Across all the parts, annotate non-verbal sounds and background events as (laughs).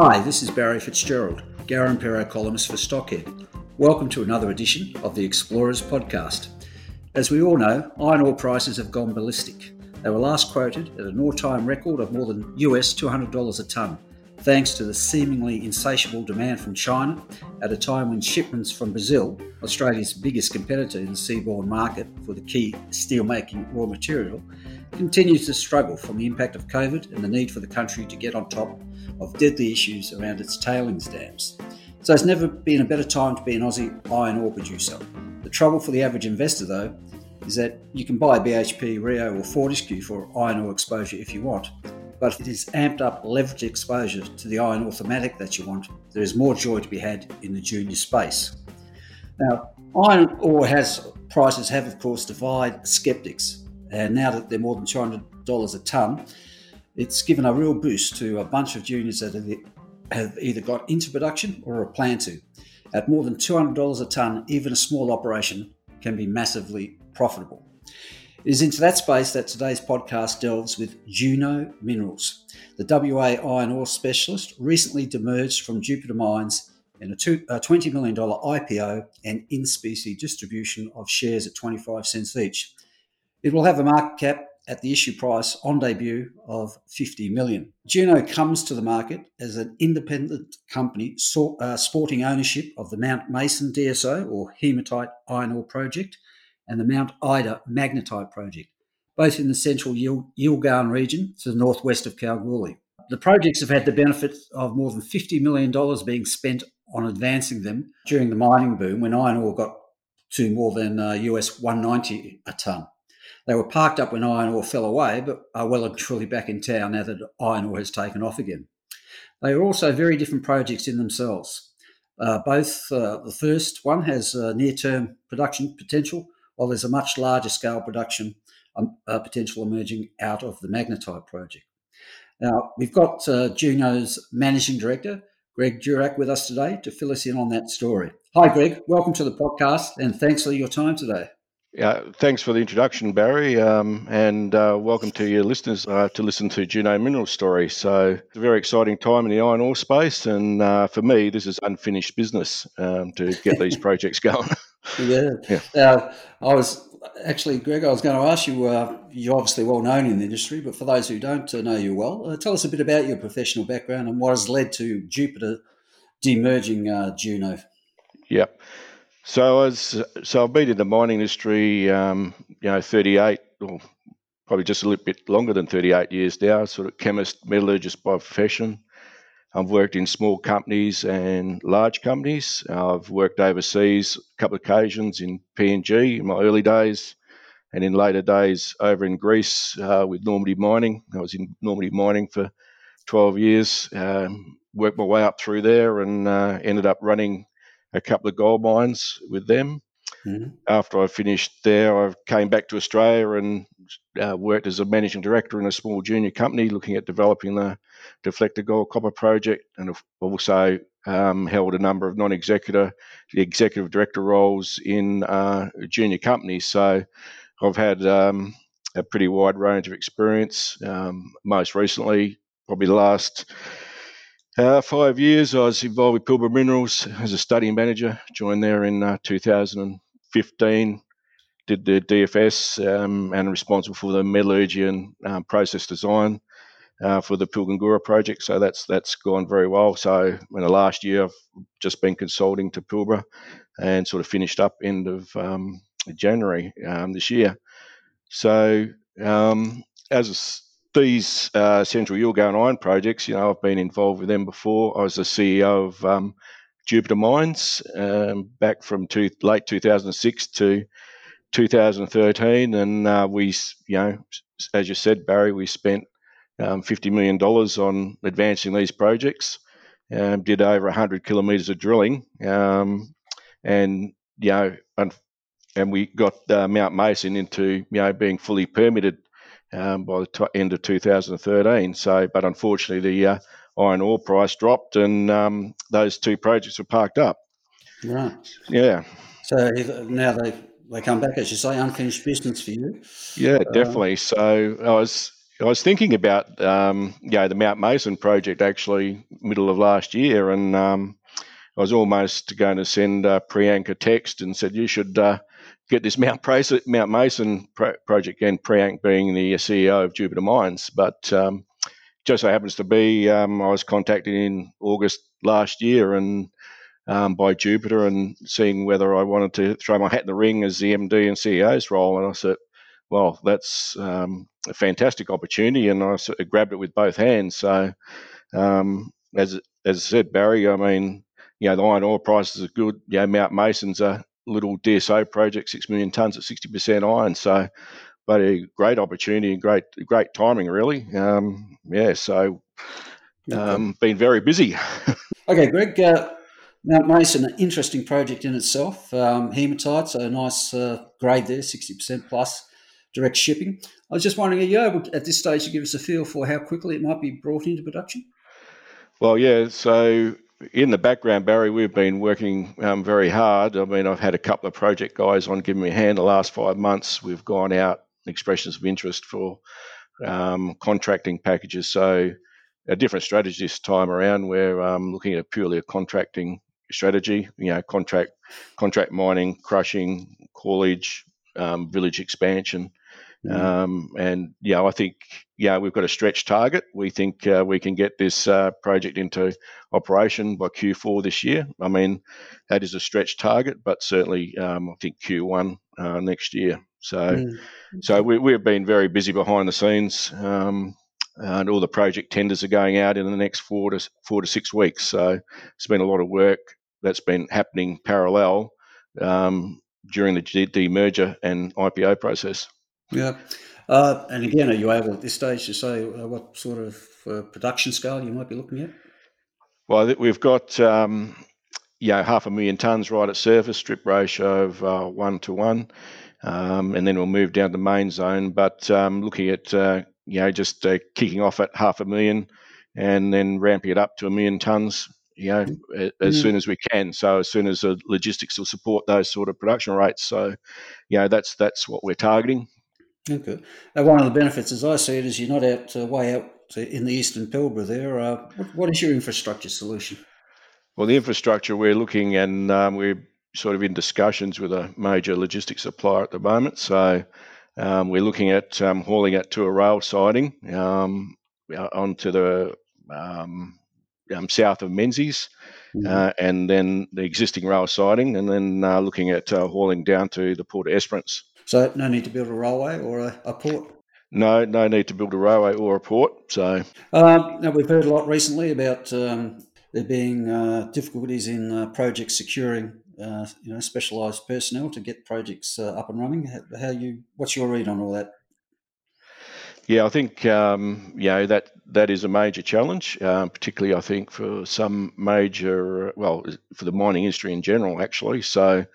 Hi, this is Barry Fitzgerald, Garimpeiro columnist for Stockhead. Welcome to another edition of the Explorers podcast. As we all know, iron ore prices have gone ballistic. They were last quoted at an all-time record of more than US $200 a tonne, thanks to the seemingly insatiable demand from China at a time when shipments from Brazil, Australia's biggest competitor in the seaborne market for the key steelmaking raw material, continues to struggle from the impact of COVID and the need for the country to get on top of deadly issues around its tailings dams. So it's never been a better time to be an Aussie iron ore producer. The trouble for the average investor, though, is that you can buy BHP, Rio, or Fortescue for iron ore exposure if you want, but if it is amped up leverage exposure to the iron ore thematic that you want, there is more joy to be had in the junior space. Now, iron ore has prices have, of course, divided skeptics, and now that they're more than $200 a tonne, it's given a real boost to a bunch of juniors that have either got into production or are plan to. At more than $200 a tonne, even a small operation can be massively profitable. It is into that space that today's podcast delves with Juno Minerals. The WA iron ore specialist recently demerged from Jupiter Mines in a $20 million IPO and in specie distribution of shares at 25 cents each. It will have a market cap at the issue price on debut of 50 million. Juno comes to the market as an independent company uh, sporting ownership of the Mount Mason DSO or hematite iron ore project and the Mount Ida magnetite project, both in the central Yilgarn region to the northwest of Kalgoorlie. The projects have had the benefit of more than $50 million being spent on advancing them during the mining boom when iron ore got to more than uh, US 190 a tonne. They were parked up when iron ore fell away, but are well and truly back in town now that iron ore has taken off again. They are also very different projects in themselves. Uh, both uh, the first one has uh, near term production potential, while there's a much larger scale production um, uh, potential emerging out of the magnetite project. Now, we've got uh, Juno's managing director, Greg Durack, with us today to fill us in on that story. Hi, Greg. Welcome to the podcast and thanks for your time today. Yeah, thanks for the introduction, Barry, um, and uh, welcome to your listeners uh, to listen to Juno Mineral story. So it's a very exciting time in the iron ore space, and uh, for me, this is unfinished business um, to get these (laughs) projects going. yeah, (laughs) yeah. I was actually, Greg, I was going to ask you. Uh, you're obviously well known in the industry, but for those who don't uh, know you well, tell us a bit about your professional background and what has led to Jupiter demerging Juno. Yep. So I was, so I've been in the mining industry, um, you know, 38 or probably just a little bit longer than 38 years now. Sort of chemist, metallurgist by profession. I've worked in small companies and large companies. I've worked overseas a couple of occasions in PNG in my early days, and in later days over in Greece uh, with Normandy Mining. I was in Normandy Mining for 12 years. Um, worked my way up through there and uh, ended up running a couple of gold mines with them. Mm-hmm. After I finished there, I came back to Australia and uh, worked as a managing director in a small junior company looking at developing the Deflector Gold Copper project, and also um, held a number of non-executive, executive director roles in uh, junior companies. So I've had um, a pretty wide range of experience. Um, most recently, probably the last uh, five years, I was involved with Pilbara Minerals as a study manager. Joined there in uh, 2015. Did the DFS um, and responsible for the metallurgy and um, process design uh, for the Pilgangoora project. So that's that's gone very well. So in the last year, I've just been consulting to Pilbara and sort of finished up end of um, January um, this year. So um, as these uh, Central Yilgarn Iron projects, you know, I've been involved with them before. I was the CEO of um, Jupiter Mines um, back from two, late 2006 to 2013, and uh, we, you know, as you said, Barry, we spent um, $50 million on advancing these projects. Um, did over 100 kilometres of drilling. Um, and, you know, and, and we got uh, Mount Mason into, you know, being fully permitted um, by the t- end of 2013. So, but unfortunately, the uh, iron ore price dropped and um, those two projects were parked up. Right. Yeah. So now they they come back, as you say, unfinished business for you. Yeah, um, definitely. So I was I was thinking about um, you know the Mount Mason project actually middle of last year, and um, I was almost going to send uh, Priyank a text and said you should uh, get this Mount, Mount Mason pro- project again. Priyank being the CEO of Jupiter Mines, but um, just so happens to be um, I was contacted in August last year and um, by Jupiter and seeing whether I wanted to throw my hat in the ring as the MD and CEO's role. And I said, well, that's um, a fantastic opportunity, and I sort of grabbed it with both hands. So, um, as as I said, Barry, I mean, you know, the iron ore prices are good. You know, Mount Mason's a little DSO project, six million tons at sixty percent iron. So, but a great opportunity and great great timing, really. Um, yeah, so um, been very busy. (laughs) okay, Greg. Uh, Mount Mason, an interesting project in itself. Um, hematite, so a nice uh, grade there, 60% plus direct shipping. I was just wondering, are you able to, at this stage to give us a feel for how quickly it might be brought into production? Well, yeah. So in the background, Barry, we've been working um, very hard. I mean, I've had a couple of project guys on giving me a hand the last five months. We've gone out expressions of interest for um, contracting packages. So a different strategy this time around. We're um, looking at purely a contracting strategy. You know, contract contract mining, crushing, haulage, um, village expansion, mm. um, and yeah, I think yeah we've got a stretch target. We think uh, we can get this uh, project into operation by Q4 this year. I mean, that is a stretch target, but certainly um, I think Q1 uh, next year. So, mm. so we, we've been very busy behind the scenes. Um, and all the project tenders are going out in the next four to four to six weeks. So it's been a lot of work that's been happening parallel um, during the demerger and IPO process. Yeah. Uh, and again, are you able at this stage to say uh, what sort of uh, production scale you might be looking at? Well, we've got um, you know, half a million tonnes right at surface, strip ratio of uh, one to one, um, and then we'll move down to the main zone. But um, looking at uh, you know just uh, kicking off at half a million, and then ramping it up to a million tonnes you know, as mm. soon as we can. So as soon as the logistics will support those sort of production rates. So, you know, that's that's what we're targeting. Okay. Now, one of the benefits, as I see it, is you're not out uh, way out in the eastern Pilbara. There, uh, what, what is your infrastructure solution? Well, the infrastructure we're looking and um, we're sort of in discussions with a major logistics supplier at the moment. So um, we're looking at um, hauling it to a rail siding um, onto the um, um, south of Menzies, mm-hmm. uh, and then the existing rail siding, and then uh, looking at uh, hauling down to the Port of Esperance. So, no need to build a railway or a, a port? No, no need to build a railway or a port. So, um, now we've heard a lot recently about um, there being uh, difficulties in uh, projects securing, uh, you know, specialised personnel to get projects up and running. How, how you? What's your read on all that? Yeah, I think um, you know that that is a major challenge, uh, particularly I think for some major, well, for the mining industry in general, actually. So,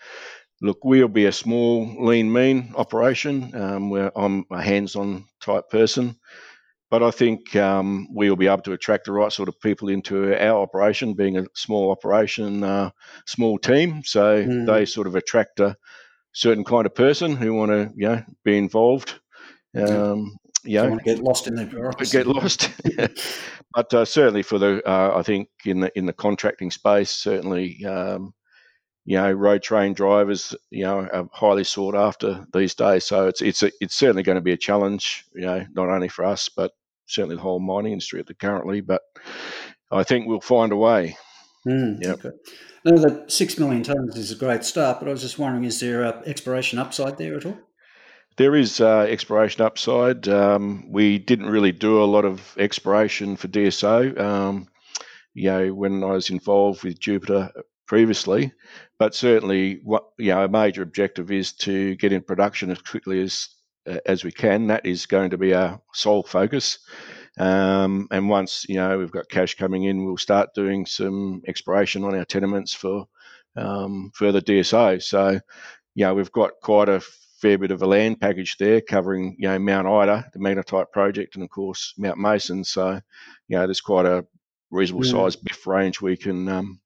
look, we'll be a small, lean, mean operation. Um, where I'm a hands-on type person, but I think um, we'll be able to attract the right sort of people into our operation, being a small operation, uh, small team. So mm. they sort of attract a certain kind of person who want to, you know, be involved. Um, yeah, want to get lost in their bureaucracy. Get lost, (laughs) but uh, certainly for the, uh, I think in the in the contracting space, certainly, um, you know, road train drivers, you know, are highly sought after these days. So it's it's a, it's certainly going to be a challenge, you know, not only for us, but certainly the whole mining industry at the currently. But I think we'll find a way. Mm, yep. Okay. Now, the six million tonnes is a great start, but I was just wondering, is there a exploration upside there at all? There is uh, exploration upside. Um, we didn't really do a lot of exploration for DSO, um, you know, when I was involved with Jupiter previously, but certainly, what you know, a major objective is to get in production as quickly as uh, as we can. That is going to be our sole focus. Um, and once you know we've got cash coming in, we'll start doing some exploration on our tenements for um, further DSO. So, you know, we've got quite a fair bit of a land package there covering, you know, Mount Ida, the magnetite project, and of course Mount Mason. So, you know, there's quite a reasonable yeah. size BIF range we can um,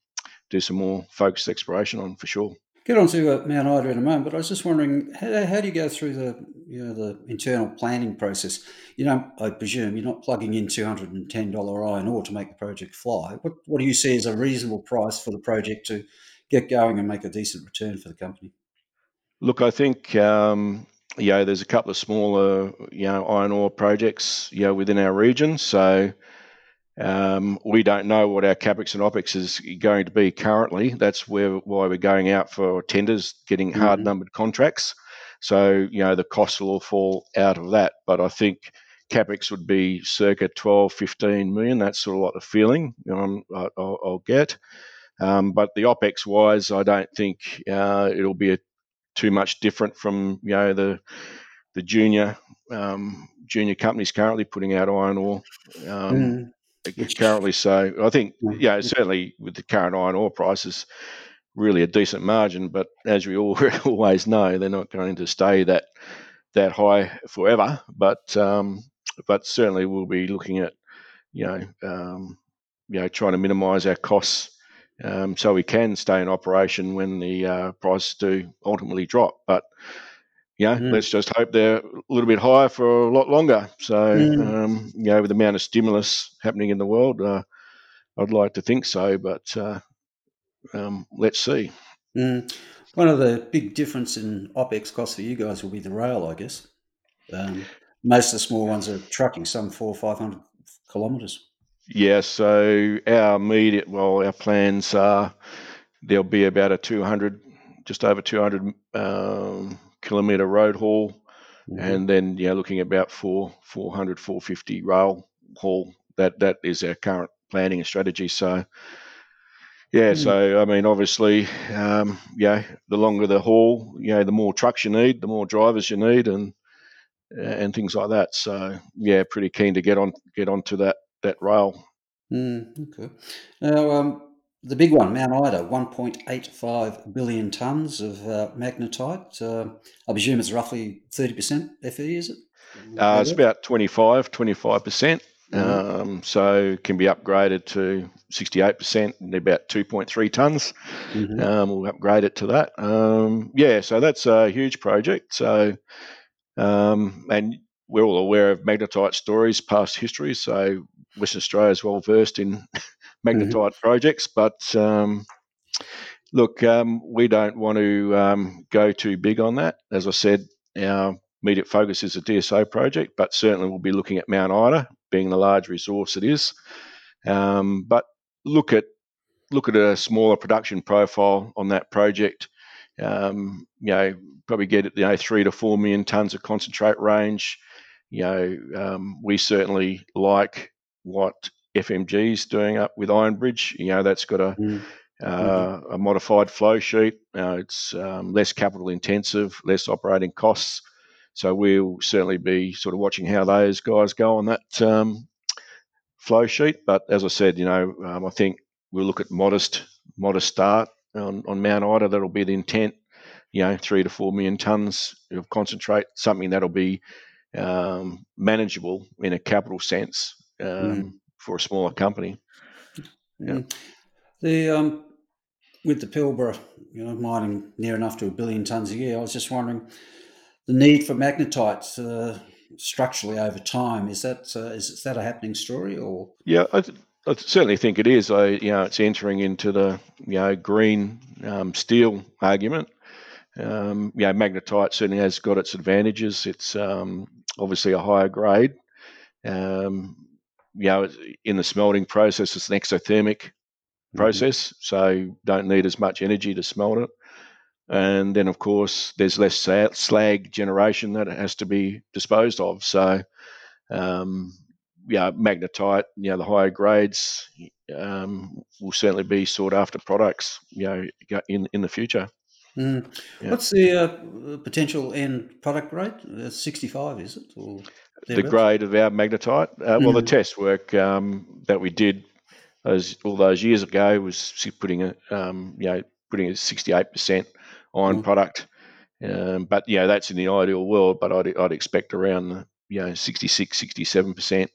do some more focused exploration on for sure. Get on to uh, Mount Ida in a moment, but I was just wondering how, how, do you go through the you know the internal planning process? You know, I presume you're not plugging in two hundred and ten dollar iron ore to make the project fly. What what do you see as a reasonable price for the project to get going and make a decent return for the company? Look, I think um, you know there's a couple of smaller you know iron ore projects you know within our region, so um, we don't know what our capex and opex is going to be currently. That's where why we're going out for tenders, getting mm-hmm. hard numbered contracts. So you know the costs will all fall out of that. But I think capex would be circa 12, 15 million. That's sort of what the feeling um, I'll, I'll, get. Um, but the opex wise, I don't think uh, it'll be a, too much different from you know the the junior um, junior companies currently putting out iron ore. Um, mm currently. So I think, yeah, certainly with the current iron ore prices, really a decent margin. But as we all (laughs) always know, they're not going to stay that that high forever. But um, but certainly we'll be looking at you know um, you know trying to minimise our costs. Um, so we can stay in operation when the uh, prices do ultimately drop. But you know, mm. let's just hope they're a little bit higher for a lot longer. So, mm. um, you know, with the amount of stimulus happening in the world, uh, I'd like to think so, but uh, um, let's see. Mm. One of the big difference in OPEX costs for you guys will be the rail, I guess. Um, most of the small ones are trucking, some four or 500 kilometres. Yeah, so our immediate, well, our plans are there'll be about a 200, just over 200 um, kilometre road haul, mm-hmm. and then yeah, looking at about four 400 450 rail haul. That that is our current planning and strategy. So yeah, mm-hmm. so I mean, obviously, um, yeah, the longer the haul, you know, the more trucks you need, the more drivers you need, and and things like that. So yeah, pretty keen to get on get onto that that rail. Mm, okay. Now, um, the big one, Mount Ida, 1.85 billion tonnes of uh, magnetite. Uh, I presume it's roughly 30% Fe, is it? Uh, it's about 25, 25%. Mm-hmm. Um, so can be upgraded to 68% and about 2.3 tonnes. Mm-hmm. Um, we'll upgrade it to that. Um, yeah, so that's a huge project. So, um, and we're all aware of magnetite stories, past history. So Western Australia is well versed in (laughs) magnetite mm-hmm. projects. But um, look, um, we don't want to um, go too big on that. As I said, our immediate focus is a DSO project, but certainly we'll be looking at Mount Ida, being the large resource it is. Um, but look at look at a smaller production profile on that project. Um, you know, probably get you know three to four million tons of concentrate range. You know, um, we certainly like what FMG's doing up with Ironbridge. You know, that's got a mm. uh, a modified flow sheet. Uh, it's um, less capital intensive, less operating costs. So we'll certainly be sort of watching how those guys go on that um, flow sheet. But as I said, you know, um, I think we'll look at modest modest start on, on Mount Ida. That'll be the intent. You know, three to four million tons of concentrate, something that'll be um, manageable in a capital sense. Um, mm for a smaller company. Yeah. Mm. The um, with the Pilbara, you know, mining near enough to a billion tons a year. I was just wondering the need for magnetite uh, structurally over time. Is that uh, is, is that a happening story or? Yeah, I, th- I, certainly think it is. I you know it's entering into the you know green um, steel argument. Um, yeah, magnetite certainly has got its advantages. It's um, obviously a higher grade. Um, you know, in the smelting process, it's an exothermic mm-hmm. process, so don't need as much energy to smelt it. And then, of course, there's less slag generation that has to be disposed of. So, um, yeah, magnetite, you know, the higher grades um, will certainly be sought after products, you know, in in the future. Mm. Yeah. What's the uh, potential end product rate? Uh, 65, is it? Or? The grade of our magnetite. Uh, well, mm. the test work um, that we did those, all those years ago was putting a um, you know putting a 68% iron mm. product. Um, but yeah, that's in the ideal world. But I'd, I'd expect around the you know 66, 67 percent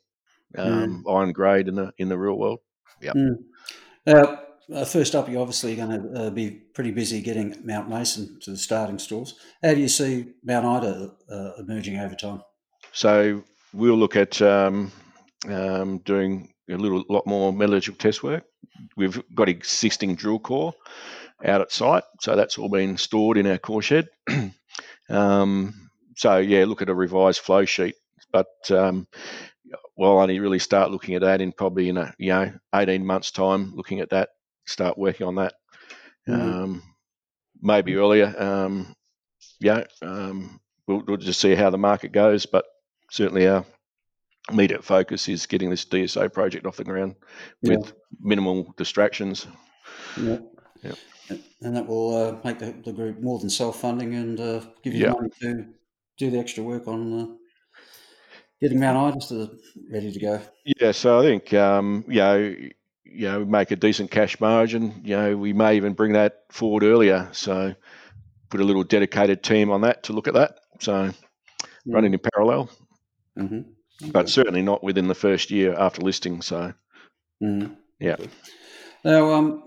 um, mm. iron grade in the in the real world. Yeah. Mm. Uh, uh, first up, you're obviously going to uh, be pretty busy getting Mount Mason to the starting stalls. How do you see Mount Ida uh, emerging over time? So we'll look at um, um, doing a little lot more metallurgical test work. We've got existing drill core out at site, so that's all been stored in our core shed. (clears throat) um, so yeah, look at a revised flow sheet, but um, we'll only really start looking at that in probably in a you know 18 months time. Looking at that, start working on that. Mm. maybe earlier. Um, yeah, um, we'll, we'll just see how the market goes, but certainly our immediate focus is getting this DSO project off the ground with yeah. minimal distractions. Yeah. yeah. And that will uh, make the, the, group more than self-funding and uh, give you yeah. money to do the extra work on uh, getting Mount Ida to ready to go. Yeah, so I think um, you know, you know, make a decent cash margin. You know, we may even bring that forward earlier. So put a little dedicated team on that to look at that. So running in parallel. Mm-hmm. Okay. But certainly not within the first year after listing. So, mm. yeah. Now, um,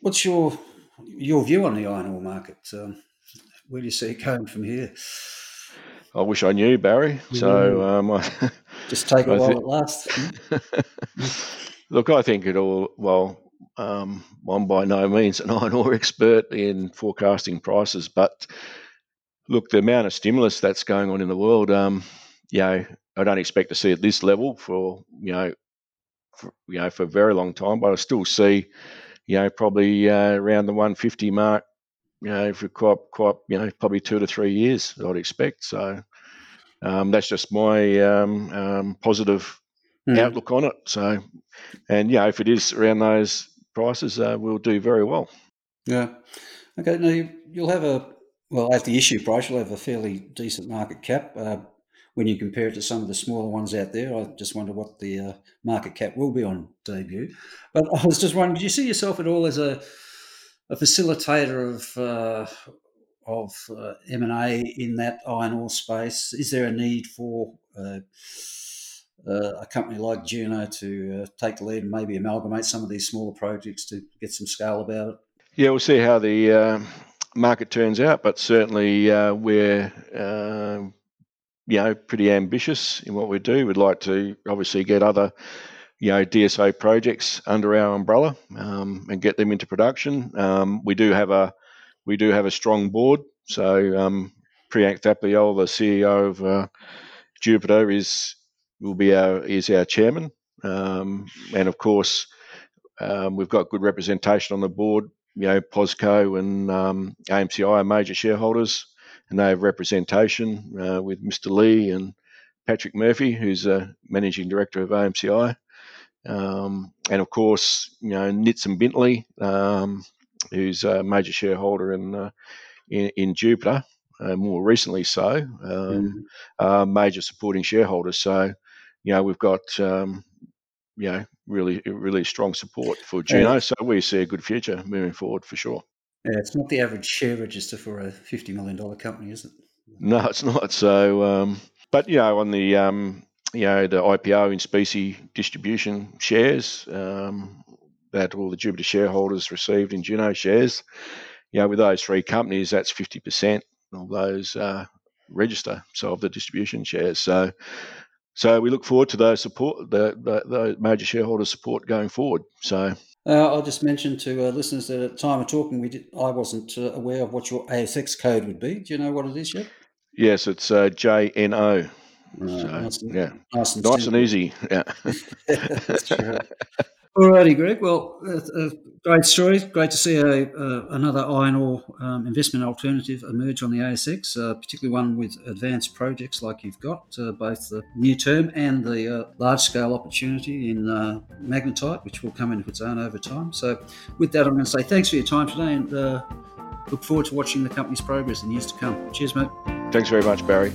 what's your your view on the iron ore market? Um, where do you see it going from here? I wish I knew, Barry. So um, I, (laughs) just take it while th- it lasts. Look, I think it all. Well, um, I'm by no means an (laughs) iron ore expert in forecasting prices, but look, the amount of stimulus that's going on in the world, um, you know, I don't expect to see at this level for you know, for, you know, for a very long time. But I still see, you know, probably uh, around the 150 mark, you know, for quite quite you know, probably two to three years. I'd expect. So um, that's just my um, um, positive mm. outlook on it. So, and yeah, if it is around those prices, uh, we'll do very well. Yeah. Okay. Now you, will have a well at the issue price, you'll have a fairly decent market cap. Uh, when you compare it to some of the smaller ones out there. I just wonder what the uh, market cap will be on debut. But (laughs) I was just wondering, do you see yourself at all as a, a facilitator of uh, of uh, M and A in that iron ore space? Is there a need for uh, uh, a company like Juno to uh, take the lead and maybe amalgamate some of these smaller projects to get some scale about it? Yeah, we'll see how the market turns out, but certainly we're you know, pretty ambitious in what we do. We'd like to obviously get other, you know, DSO projects under our umbrella um, and get them into production. Um, we do have a we do have a strong board. So um, Priyank Thapliyal, the CEO of uh, Jupiter, is will be our is our chairman, um, and of course um, we've got good representation on the board. You know, POSCO and um, AMCI are major shareholders and they have representation uh, with Mr. Lee and Patrick Murphy, who's a managing director of AMCI, um, and of course, you know Ntsimbintle, um, who's a major shareholder in uh, in, in, Jupiter, uh, more recently so, um, mm. major supporting shareholders. So, you know, we've got um, you know really really strong support for Juno. So we see a good future moving forward for sure. Yeah, it's not the average share register for a fifty million dollar company, is it? No, it's not. So, um, but you know, on the um, you know the IPO in specie distribution shares um, that all the Jupiter shareholders received in Juno shares, you know, with those three companies, that's fifty percent of those uh, register. So of the distribution shares. So. So we look forward to those support, the, the, the major shareholder support going forward. So uh, I'll just mention to uh, listeners that at the time of talking, we did, I wasn't uh, aware of what your ASX code would be. Do you know what it is yet? Yes, it's uh, JNO. Right, so, nice and, yeah, nice and, nice and easy. Yeah, (laughs) that's (laughs) right. Alrighty, Greg. Well, uh, uh, great story. Great to see a, uh, another iron ore um, investment alternative emerge on the ASX, uh, particularly one with advanced projects like you've got, uh, both the near term and the uh, large scale opportunity in magnetite, which will come into its own over time. So, with that, I'm going to say thanks for your time today and look forward to watching the company's progress in years to come. Cheers, mate. Thanks very much, Barry.